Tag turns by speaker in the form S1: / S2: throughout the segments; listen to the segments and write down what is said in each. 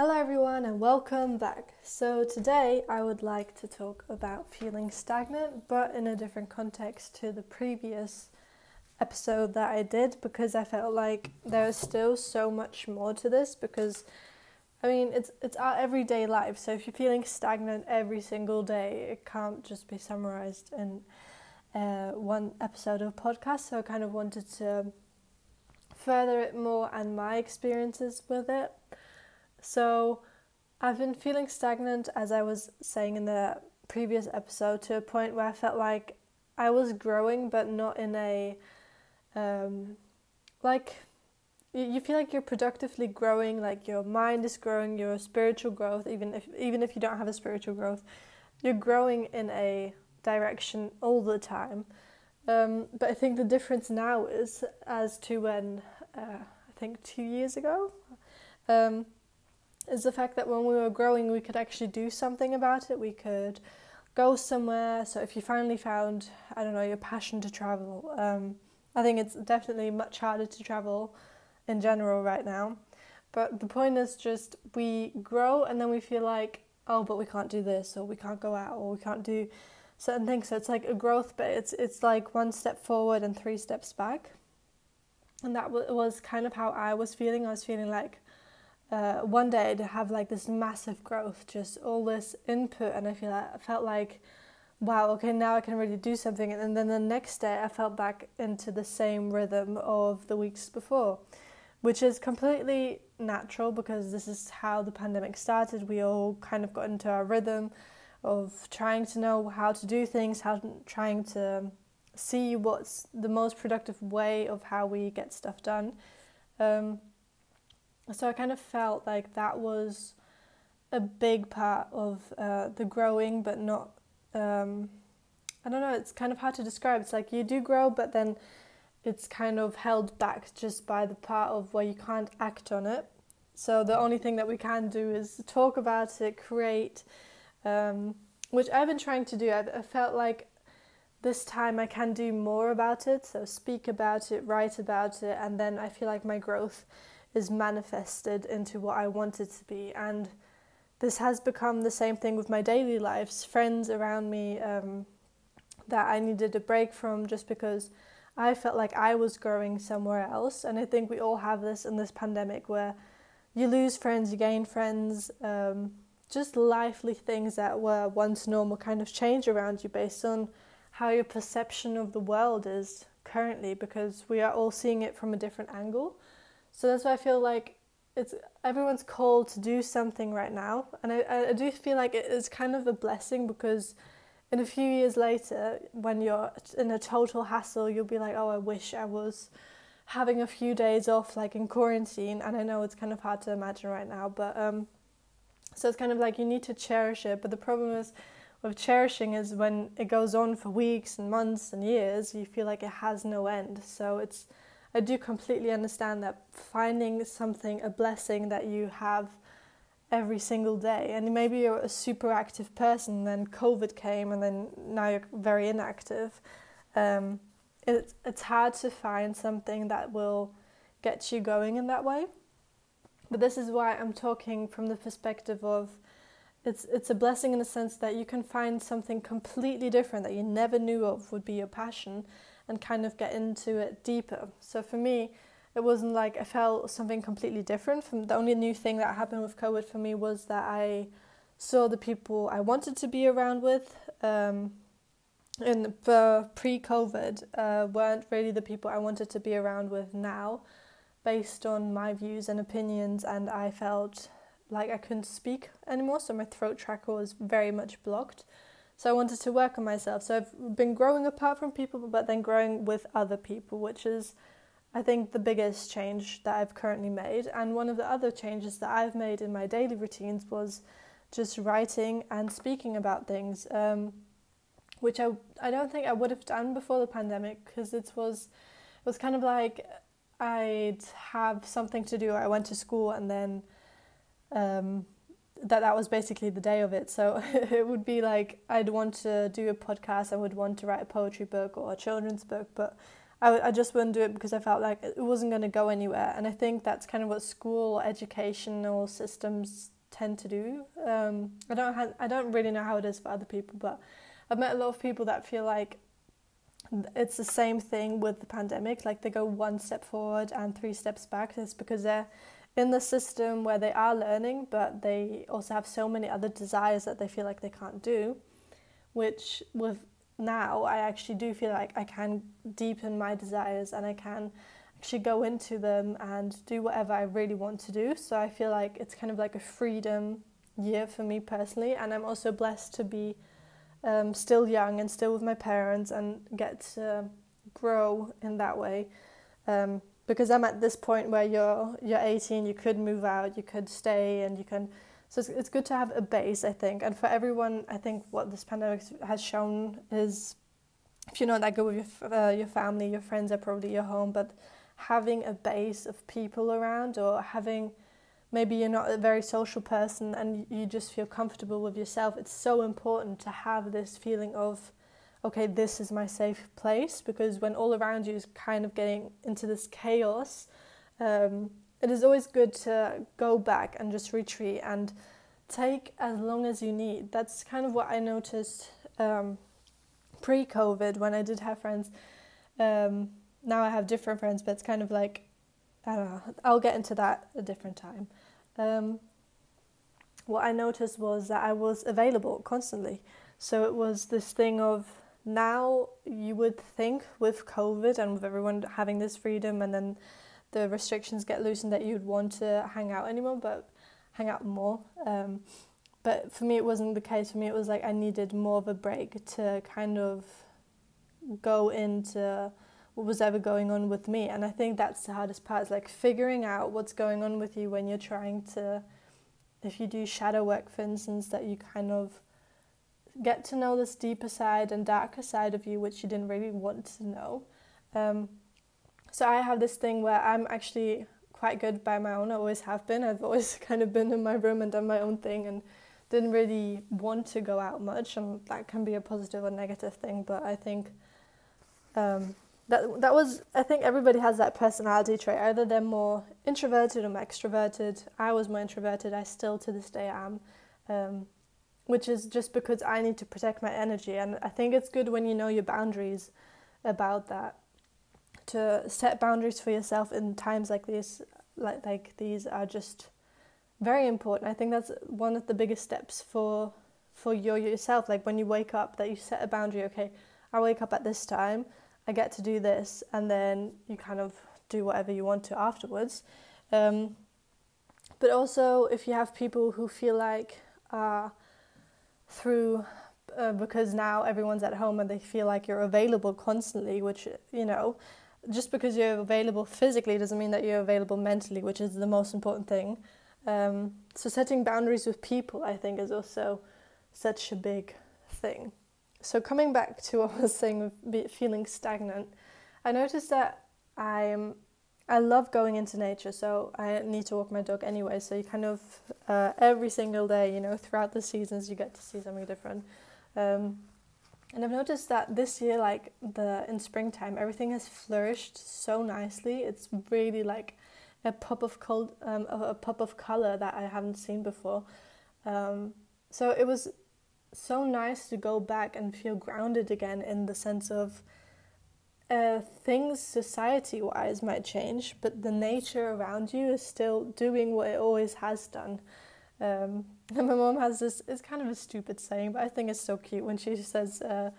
S1: Hello, everyone, and welcome back. So, today I would like to talk about feeling stagnant, but in a different context to the previous episode that I did because I felt like there is still so much more to this. Because, I mean, it's it's our everyday life. So, if you're feeling stagnant every single day, it can't just be summarized in uh, one episode of podcast. So, I kind of wanted to further it more and my experiences with it. So I've been feeling stagnant, as I was saying in the previous episode, to a point where I felt like I was growing, but not in a um, like you feel like you're productively growing, like your mind is growing, your spiritual growth, even if even if you don't have a spiritual growth, you're growing in a direction all the time. Um, but I think the difference now is as to when uh, I think two years ago. Um, is the fact that when we were growing, we could actually do something about it. We could go somewhere. So if you finally found, I don't know, your passion to travel, um, I think it's definitely much harder to travel in general right now. But the point is just we grow and then we feel like, oh, but we can't do this, or we can't go out, or we can't do certain things. So it's like a growth, but it's it's like one step forward and three steps back. And that was kind of how I was feeling. I was feeling like uh, one day to have like this massive growth, just all this input, and I feel like, I felt like, wow, okay, now I can really do something. And then the next day, I felt back into the same rhythm of the weeks before, which is completely natural because this is how the pandemic started. We all kind of got into our rhythm of trying to know how to do things, how trying to see what's the most productive way of how we get stuff done. Um, so I kind of felt like that was a big part of uh, the growing, but not. Um, I don't know. It's kind of hard to describe. It's like you do grow, but then it's kind of held back just by the part of where you can't act on it. So the only thing that we can do is talk about it, create, um, which I've been trying to do. I've, I felt like this time I can do more about it. So speak about it, write about it, and then I feel like my growth is manifested into what I want it to be. And this has become the same thing with my daily lives. Friends around me um, that I needed a break from just because I felt like I was growing somewhere else. And I think we all have this in this pandemic where you lose friends, you gain friends. Um, just lively things that were once normal kind of change around you based on how your perception of the world is currently because we are all seeing it from a different angle. So that's why I feel like it's everyone's called to do something right now, and I, I do feel like it is kind of a blessing because in a few years later, when you're in a total hassle, you'll be like, oh, I wish I was having a few days off, like in quarantine. And I know it's kind of hard to imagine right now, but um, so it's kind of like you need to cherish it. But the problem is with cherishing is when it goes on for weeks and months and years, you feel like it has no end. So it's I do completely understand that finding something, a blessing that you have every single day, and maybe you're a super active person, then COVID came, and then now you're very inactive. Um, it's it's hard to find something that will get you going in that way. But this is why I'm talking from the perspective of it's it's a blessing in the sense that you can find something completely different that you never knew of would be your passion and kind of get into it deeper. So for me, it wasn't like I felt something completely different. From the only new thing that happened with COVID for me was that I saw the people I wanted to be around with. Um, in the pre-COVID, uh, weren't really the people I wanted to be around with now, based on my views and opinions, and I felt like I couldn't speak anymore, so my throat chakra was very much blocked. So I wanted to work on myself. So I've been growing apart from people, but then growing with other people, which is, I think, the biggest change that I've currently made. And one of the other changes that I've made in my daily routines was just writing and speaking about things, um, which I I don't think I would have done before the pandemic because it was it was kind of like I'd have something to do. I went to school and then. Um, that that was basically the day of it. So it would be like I'd want to do a podcast, I would want to write a poetry book or a children's book, but I, I just wouldn't do it because I felt like it wasn't going to go anywhere. And I think that's kind of what school educational systems tend to do. Um, I don't have, I don't really know how it is for other people, but I've met a lot of people that feel like it's the same thing with the pandemic. Like they go one step forward and three steps back. It's because they're in the system where they are learning, but they also have so many other desires that they feel like they can't do. Which with now, I actually do feel like I can deepen my desires and I can actually go into them and do whatever I really want to do. So I feel like it's kind of like a freedom year for me personally, and I'm also blessed to be um, still young and still with my parents and get to grow in that way. Um, because I'm at this point where you're you're 18, you could move out, you could stay, and you can. So it's, it's good to have a base, I think. And for everyone, I think what this pandemic has shown is, if you're not that good with your uh, your family, your friends are probably your home, but having a base of people around or having maybe you're not a very social person and you just feel comfortable with yourself it's so important to have this feeling of okay this is my safe place because when all around you is kind of getting into this chaos um, it is always good to go back and just retreat and take as long as you need that's kind of what i noticed um, pre-covid when i did have friends um, now I have different friends, but it's kind of like I don't know. I'll get into that a different time. Um, what I noticed was that I was available constantly. So it was this thing of now you would think with COVID and with everyone having this freedom and then the restrictions get loosened that you'd want to hang out anymore, but hang out more. Um, but for me, it wasn't the case. For me, it was like I needed more of a break to kind of go into what was ever going on with me. And I think that's the hardest part is like figuring out what's going on with you when you're trying to, if you do shadow work, for instance, that you kind of get to know this deeper side and darker side of you, which you didn't really want to know. Um, so I have this thing where I'm actually quite good by my own. I always have been. I've always kind of been in my room and done my own thing and didn't really want to go out much. And that can be a positive or negative thing. But I think um, that that was I think everybody has that personality trait. Either they're more introverted or more extroverted. I was more introverted. I still to this day am, um, which is just because I need to protect my energy. And I think it's good when you know your boundaries about that. To set boundaries for yourself in times like these, like like these, are just very important. I think that's one of the biggest steps for for your yourself. Like when you wake up, that you set a boundary. Okay, I wake up at this time I get to do this, and then you kind of do whatever you want to afterwards. Um, but also, if you have people who feel like uh, through uh, because now everyone's at home and they feel like you're available constantly, which you know, just because you're available physically doesn't mean that you're available mentally, which is the most important thing. Um, so setting boundaries with people, I think, is also such a big thing. So coming back to what I was saying feeling stagnant, I noticed that I'm I love going into nature, so I need to walk my dog anyway. So you kind of uh, every single day, you know, throughout the seasons, you get to see something different. Um, and I've noticed that this year, like the in springtime, everything has flourished so nicely. It's really like a pop of cold, um, a pop of color that I haven't seen before. Um, so it was so nice to go back and feel grounded again in the sense of uh, things society wise might change, but the nature around you is still doing what it always has done. Um, and my mom has this, it's kind of a stupid saying, but I think it's so cute when she says, uh,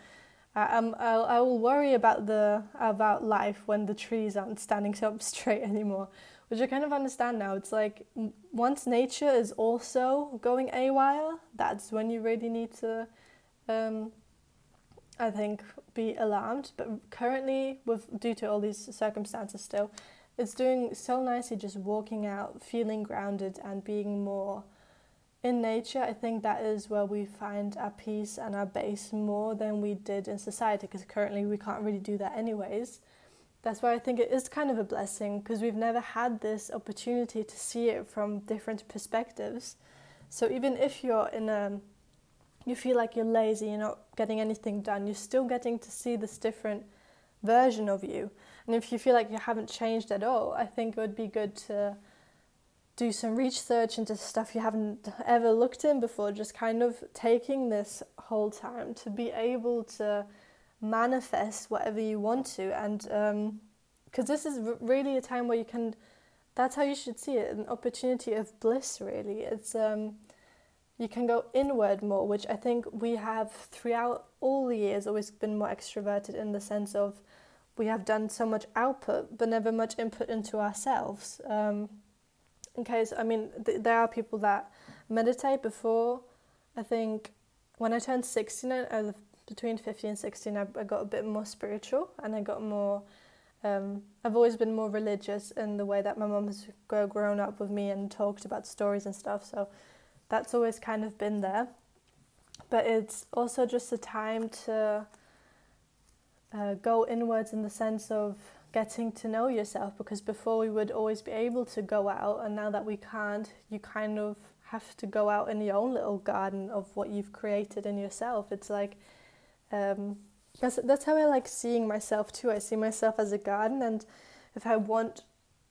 S1: I, am I'll, I will worry about, the, about life when the trees aren't standing up straight anymore which I kind of understand now. It's like once nature is also going AWOL, that's when you really need to, um, I think, be alarmed. But currently, with due to all these circumstances, still, it's doing so nicely just walking out, feeling grounded, and being more in nature. I think that is where we find our peace and our base more than we did in society, because currently we can't really do that anyways that's why I think it is kind of a blessing because we've never had this opportunity to see it from different perspectives. So even if you're in a you feel like you're lazy, you're not getting anything done, you're still getting to see this different version of you. And if you feel like you haven't changed at all, I think it would be good to do some research into stuff you haven't ever looked in before, just kind of taking this whole time to be able to manifest whatever you want to. And because um, this is really a time where you can, that's how you should see it an opportunity of bliss, really. It's, um, you can go inward more, which I think we have throughout all the years always been more extroverted in the sense of we have done so much output but never much input into ourselves. Um, in case, I mean, th- there are people that meditate before. I think when I turned 16, I between 15 and 16, I, I got a bit more spiritual and I got more. Um, I've always been more religious in the way that my mum has grown up with me and talked about stories and stuff. So that's always kind of been there. But it's also just a time to uh, go inwards in the sense of getting to know yourself because before we would always be able to go out and now that we can't you kind of have to go out in your own little garden of what you've created in yourself it's like um, that's, that's how i like seeing myself too i see myself as a garden and if i want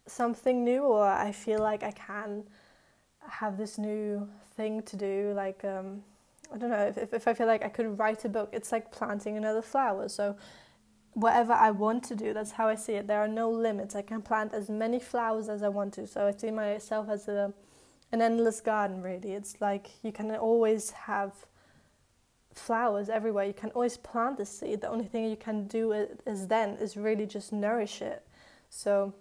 S1: something new or i feel like i can have this new thing to do like um, i don't know if, if i feel like i could write a book it's like planting another flower so whatever I want to do. That's how I see it. There are no limits. I can plant as many flowers as I want to. So I see myself as a an endless garden. Really, it's like you can always have flowers everywhere. You can always plant the seed. The only thing you can do is then is really just nourish it. So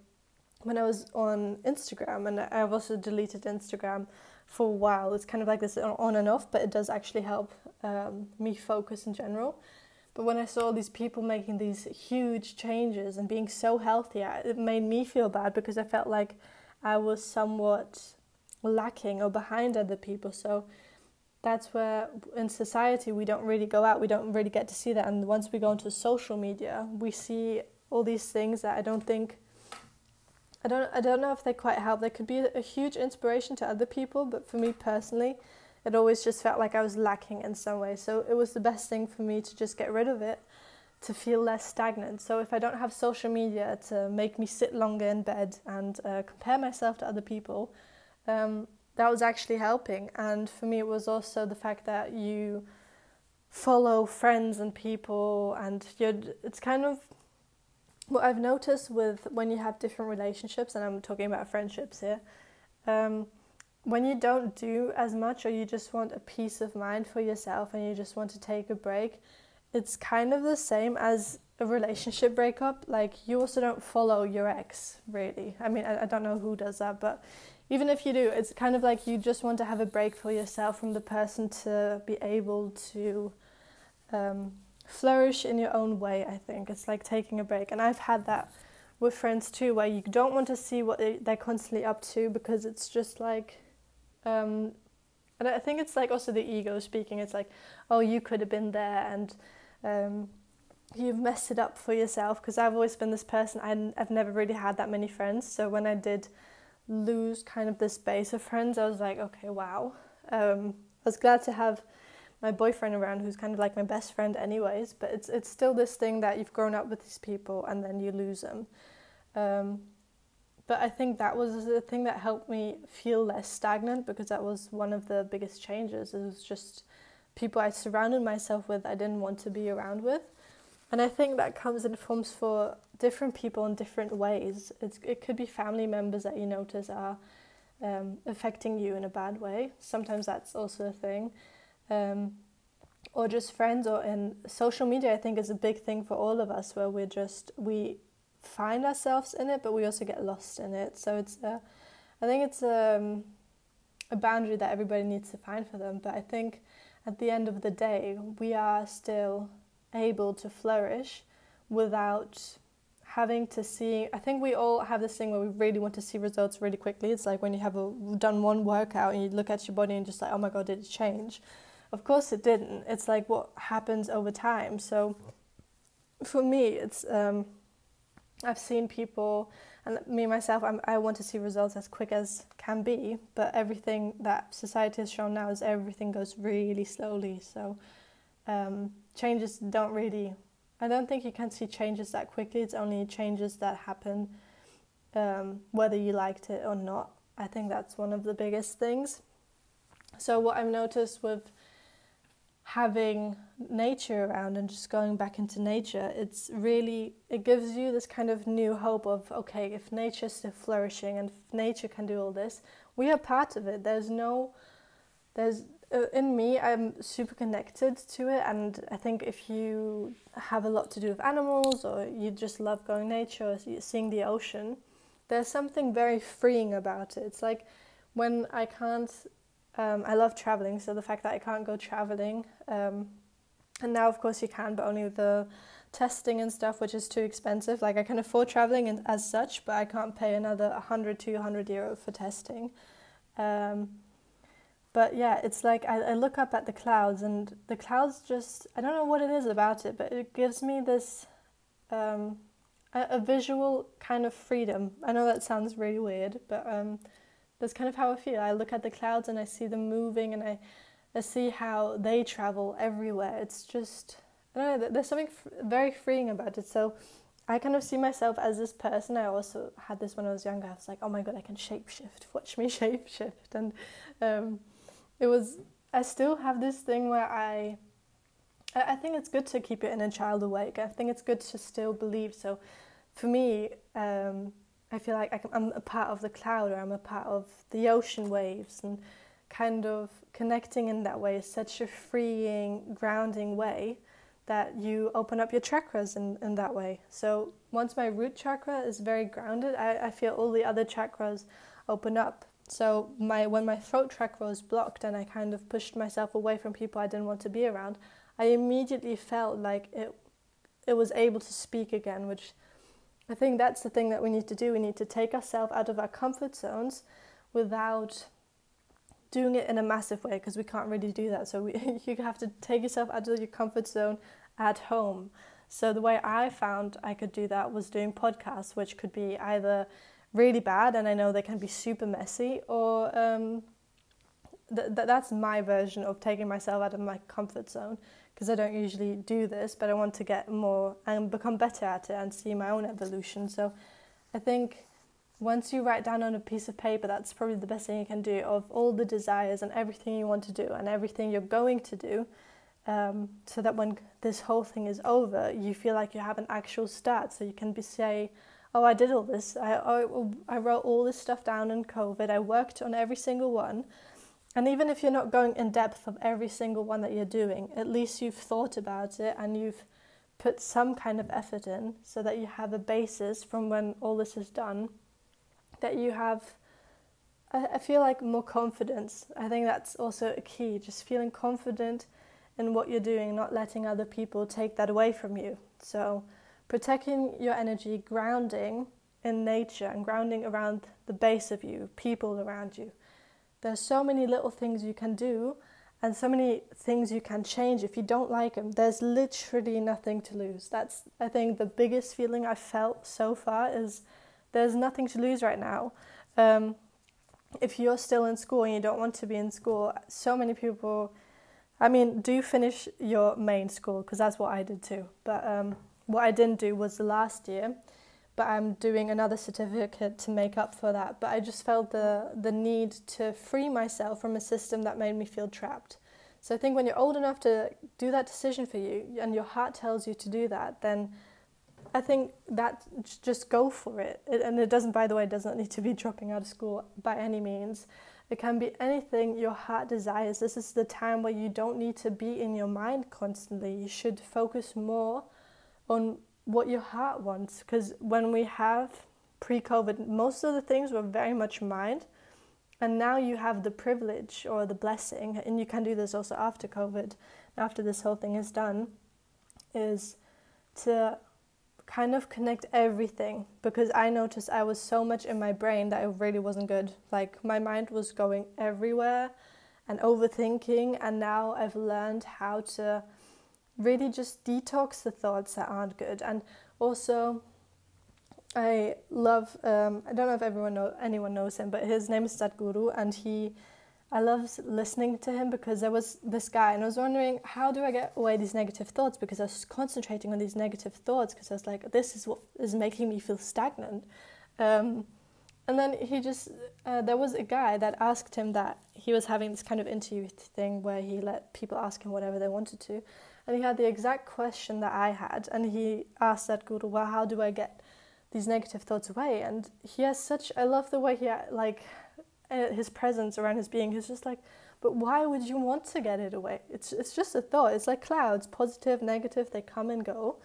S1: when I was on Instagram, and I've also deleted Instagram for a while. It's kind of like this on and off, but it does actually help um, me focus in general. But when I saw these people making these huge changes and being so healthy, it made me feel bad because I felt like I was somewhat lacking or behind other people. So that's where in society we don't really go out, we don't really get to see that. And once we go into social media, we see all these things that I don't think. I don't, I don't know if they quite help. They could be a huge inspiration to other people, but for me personally, it always just felt like I was lacking in some way. So it was the best thing for me to just get rid of it to feel less stagnant. So if I don't have social media to make me sit longer in bed and uh, compare myself to other people, um, that was actually helping. And for me, it was also the fact that you follow friends and people, and it's kind of what I've noticed with when you have different relationships, and I'm talking about friendships here. Um, when you don't do as much or you just want a peace of mind for yourself and you just want to take a break, it's kind of the same as a relationship breakup. Like, you also don't follow your ex, really. I mean, I, I don't know who does that, but even if you do, it's kind of like you just want to have a break for yourself from the person to be able to um, flourish in your own way, I think. It's like taking a break. And I've had that with friends too, where you don't want to see what they're constantly up to because it's just like um, and I think it's like also the ego speaking. It's like, oh, you could have been there, and um, you've messed it up for yourself. Because I've always been this person. I, I've never really had that many friends. So when I did lose kind of this base of friends, I was like, okay, wow. Um, I was glad to have my boyfriend around, who's kind of like my best friend, anyways. But it's it's still this thing that you've grown up with these people, and then you lose them. Um, but I think that was the thing that helped me feel less stagnant because that was one of the biggest changes. It was just people I surrounded myself with I didn't want to be around with. And I think that comes in forms for different people in different ways. It's, it could be family members that you notice are um, affecting you in a bad way. Sometimes that's also a thing. Um, or just friends or in social media, I think is a big thing for all of us where we're just, we find ourselves in it, but we also get lost in it. So it's, uh, I think it's um, a boundary that everybody needs to find for them. But I think at the end of the day, we are still able to flourish without having to see i think we all have this thing where we really want to see results really quickly it's like when you have a, done one workout and you look at your body and just like oh my god did it change of course it didn't it's like what happens over time so for me it's um, I've seen people, and me myself, I'm, i want to see results as quick as can be, but everything that society has shown now is everything goes really slowly. So um, changes don't really I don't think you can see changes that quickly. It's only changes that happen um, whether you liked it or not. I think that's one of the biggest things. So, what I've noticed with having nature around and just going back into nature, it's really, it gives you this kind of new hope of, okay, if nature's still flourishing and nature can do all this, we are part of it. There's no, there's, uh, in me, I'm super connected to it, and I think if you have a lot to do with animals or you just love going nature or seeing the ocean, there's something very freeing about it. It's like when I can't, um, I love traveling, so the fact that I can't go traveling, um, and now of course you can, but only the testing and stuff, which is too expensive. Like I can afford traveling and, as such, but I can't pay another 100, 200 euro for testing. Um, but yeah, it's like I, I look up at the clouds, and the clouds just, I don't know what it is about it, but it gives me this. Um, a, a visual kind of freedom. I know that sounds really weird, but um, that's kind of how I feel. I look at the clouds and I see them moving, and I, I see how they travel everywhere. It's just I don't know. There's something f- very freeing about it. So I kind of see myself as this person. I also had this when I was younger. I was like, oh my god, I can shapeshift. Watch me shapeshift, and um, it was. I still have this thing where I I think it's good to keep your inner child awake. I think it's good to still believe. So, for me, um, I feel like I'm a part of the cloud, or I'm a part of the ocean waves, and kind of connecting in that way is such a freeing, grounding way that you open up your chakras in, in that way. So once my root chakra is very grounded, I, I feel all the other chakras open up. So my when my throat chakra was blocked and I kind of pushed myself away from people I didn't want to be around, I immediately felt like it it was able to speak again, which I think that's the thing that we need to do. We need to take ourselves out of our comfort zones without doing it in a massive way because we can't really do that. So we, you have to take yourself out of your comfort zone at home. So the way I found I could do that was doing podcasts, which could be either really bad, and I know they can be super messy, or um, th- th- that's my version of taking myself out of my comfort zone because I don't usually do this, but I want to get more and become better at it and see my own evolution. So I think once you write down on a piece of paper, that's probably the best thing you can do of all the desires and everything you want to do and everything you're going to do. Um, so that when this whole thing is over, you feel like you have an actual start. So you can be say, "Oh, I did all this. I, I I wrote all this stuff down in COVID. I worked on every single one, and even if you're not going in depth of every single one that you're doing, at least you've thought about it and you've put some kind of effort in so that you have a basis from when all this is done, that you have, I feel like, more confidence. I think that's also a key, just feeling confident in what you're doing, not letting other people take that away from you. So, protecting your energy, grounding in nature and grounding around the base of you, people around you. There's so many little things you can do and so many things you can change if you don't like them. There's literally nothing to lose. That's, I think, the biggest feeling I've felt so far is there's nothing to lose right now. Um, if you're still in school and you don't want to be in school, so many people, I mean, do finish your main school because that's what I did too. But um, what I didn't do was the last year but I'm doing another certificate to make up for that. But I just felt the the need to free myself from a system that made me feel trapped. So I think when you're old enough to do that decision for you and your heart tells you to do that, then I think that just go for it. it. And it doesn't, by the way, it doesn't need to be dropping out of school by any means. It can be anything your heart desires. This is the time where you don't need to be in your mind constantly. You should focus more on what your heart wants. Because when we have pre COVID, most of the things were very much mind. And now you have the privilege or the blessing, and you can do this also after COVID, after this whole thing is done, is to kind of connect everything because I noticed I was so much in my brain that it really wasn't good. Like my mind was going everywhere and overthinking, and now I've learned how to really just detox the thoughts that aren't good. And also, I love, um, I don't know if everyone know, anyone knows him, but his name is Sadhguru, and he I love listening to him because there was this guy, and I was wondering how do I get away these negative thoughts because I was concentrating on these negative thoughts because I was like, this is what is making me feel stagnant. Um, and then he just, uh, there was a guy that asked him that he was having this kind of interview thing where he let people ask him whatever they wanted to. And he had the exact question that I had. And he asked that guru, well, how do I get these negative thoughts away? And he has such, I love the way he, like, uh, his presence around his being. He's just like, but why would you want to get it away? It's, it's just a thought. It's like clouds, positive, negative, they come and go.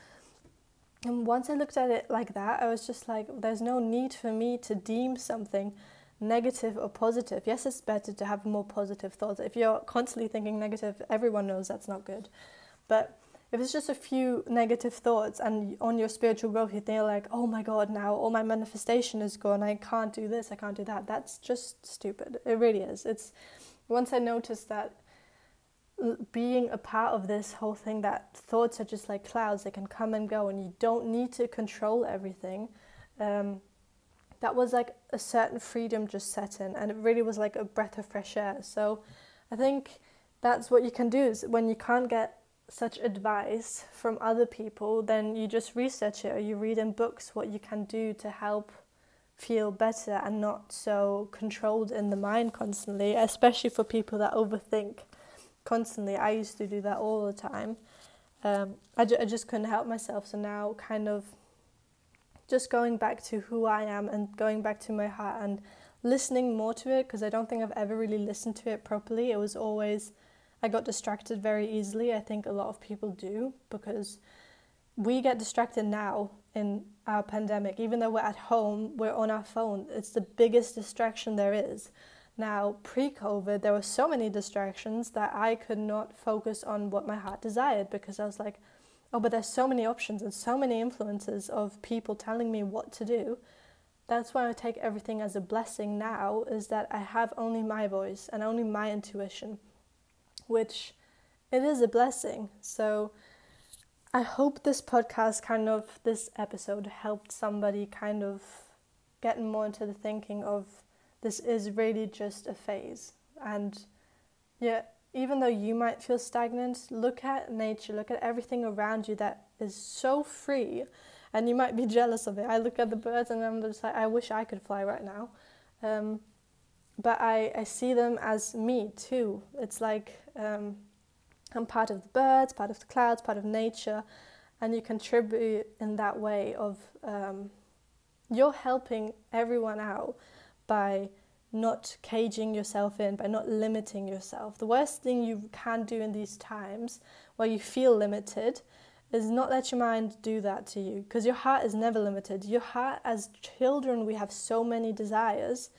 S1: And once I looked at it like that, I was just like, there's no need for me to deem something negative or positive. Yes, it's better to have more positive thoughts. If you're constantly thinking negative, everyone knows that's not good. But if it's just a few negative thoughts and on your spiritual growth you think like, oh my god, now all my manifestation is gone, I can't do this, I can't do that, that's just stupid. It really is. It's once I noticed that being a part of this whole thing that thoughts are just like clouds they can come and go and you don't need to control everything um, that was like a certain freedom just set in and it really was like a breath of fresh air so i think that's what you can do is when you can't get such advice from other people then you just research it or you read in books what you can do to help feel better and not so controlled in the mind constantly especially for people that overthink constantly. I used to do that all the time. Um, I, ju- I just couldn't help myself. So now, kind of just going back to who I am and going back to my heart and listening more to it because I don't think I've ever really listened to it properly. It was always, I got distracted very easily. I think a lot of people do because we get distracted now in our pandemic. Even though we're at home, we're on our phone. It's the biggest distraction there is. Now, pre COVID, there were so many distractions that I could not focus on what my heart desired because I was like, oh, but there's so many options and so many influences of people telling me what to do. That's why I take everything as a blessing now, is that I have only my voice and only my intuition, which it is a blessing. So I hope this podcast, kind of, this episode helped somebody kind of getting more into the thinking of this is really just a phase. And yeah, even though you might feel stagnant, look at nature, look at everything around you that is so free, and you might be jealous of it. I look at the birds and I'm just like, I wish I could fly right now. Um, but I, I see them as me too. It's like um, I'm part of the birds, part of the clouds, part of nature, and you contribute in that way of um, you're helping everyone out by not caging yourself in, by not limiting yourself. The worst thing you can do in these times where you feel limited is not let your mind do that to you because your heart is never limited. Your heart, as children, we have so many desires.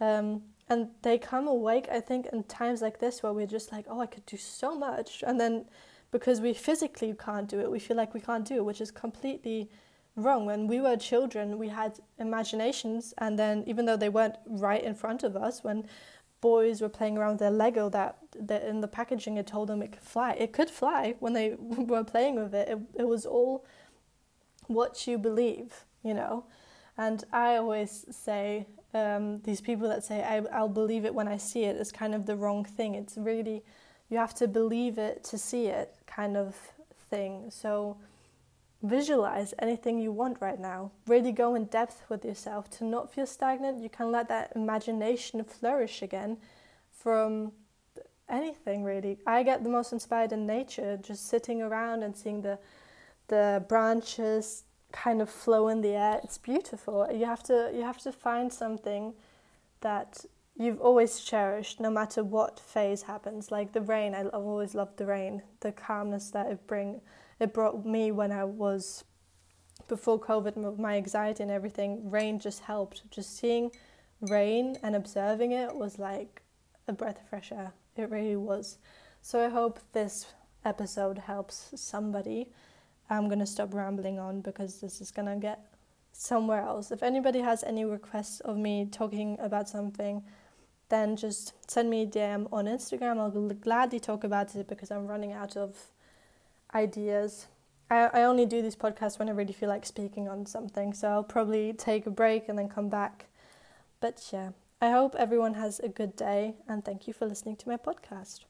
S1: Um, and they come awake, I think, in times like this where we're just like, oh, I could do so much. And then because we physically can't do it, we feel like we can't do it, which is completely wrong. When we were children, we had imaginations, and then even though they weren't right in front of us, when boys were playing around with their Lego, that, that in the packaging it told them it could fly. It could fly when they were playing with it. It, it was all what you believe, you know. And I always say um, these people that say I, I'll believe it when I see it is kind of the wrong thing. It's really you have to believe it to see it kind of thing. So visualize anything you want right now. Really go in depth with yourself. To not feel stagnant, you can let that imagination flourish again from anything really. I get the most inspired in nature, just sitting around and seeing the the branches kind of flow in the air. It's beautiful. You have to you have to find something that you've always cherished no matter what phase happens. Like the rain, I, I've always loved the rain, the calmness that it brings it brought me when I was before COVID, my anxiety and everything. Rain just helped. Just seeing rain and observing it was like a breath of fresh air. It really was. So I hope this episode helps somebody. I'm going to stop rambling on because this is going to get somewhere else. If anybody has any requests of me talking about something, then just send me a DM on Instagram. I'll gladly talk about it because I'm running out of ideas. I, I only do these podcasts when I really feel like speaking on something, so I'll probably take a break and then come back. But yeah, I hope everyone has a good day and thank you for listening to my podcast.